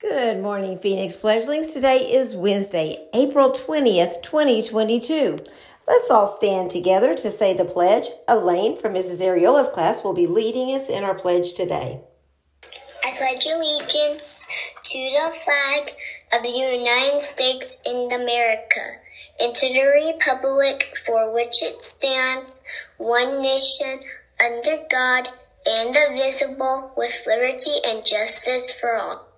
Good morning, Phoenix fledglings. Today is Wednesday, April 20th, 2022. Let's all stand together to say the pledge. Elaine from Mrs. Ariola's class will be leading us in our pledge today. I pledge allegiance to the flag of the United States in America and to the republic for which it stands, one nation, under God, and indivisible, with liberty and justice for all.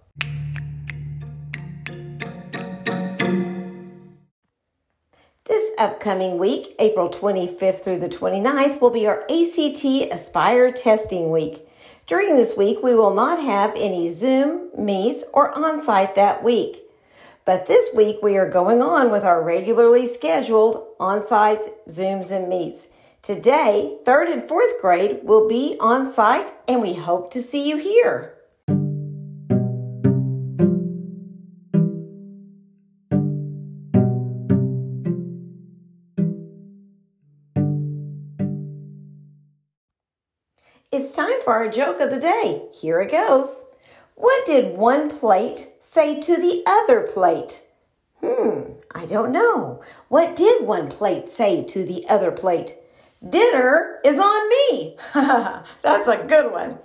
Upcoming week, April 25th through the 29th, will be our ACT Aspire Testing Week. During this week, we will not have any Zoom meets or on site that week. But this week, we are going on with our regularly scheduled on sites, Zooms, and meets. Today, third and fourth grade will be on site, and we hope to see you here. It's time for our joke of the day. Here it goes. What did one plate say to the other plate? Hmm, I don't know. What did one plate say to the other plate? Dinner is on me. That's a good one.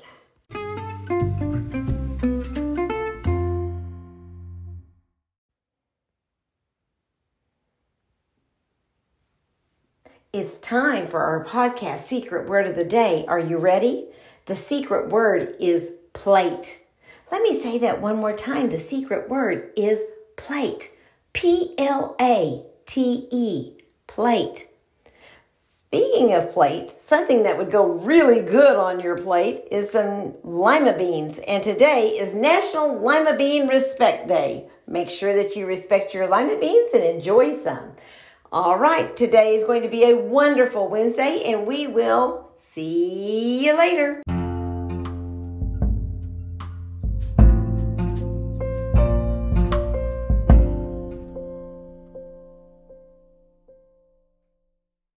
It's time for our podcast secret word of the day. Are you ready? The secret word is plate. Let me say that one more time. The secret word is plate. P L A T E. Plate. Speaking of plate, something that would go really good on your plate is some lima beans. And today is National Lima Bean Respect Day. Make sure that you respect your lima beans and enjoy some. All right, today is going to be a wonderful Wednesday, and we will see you later.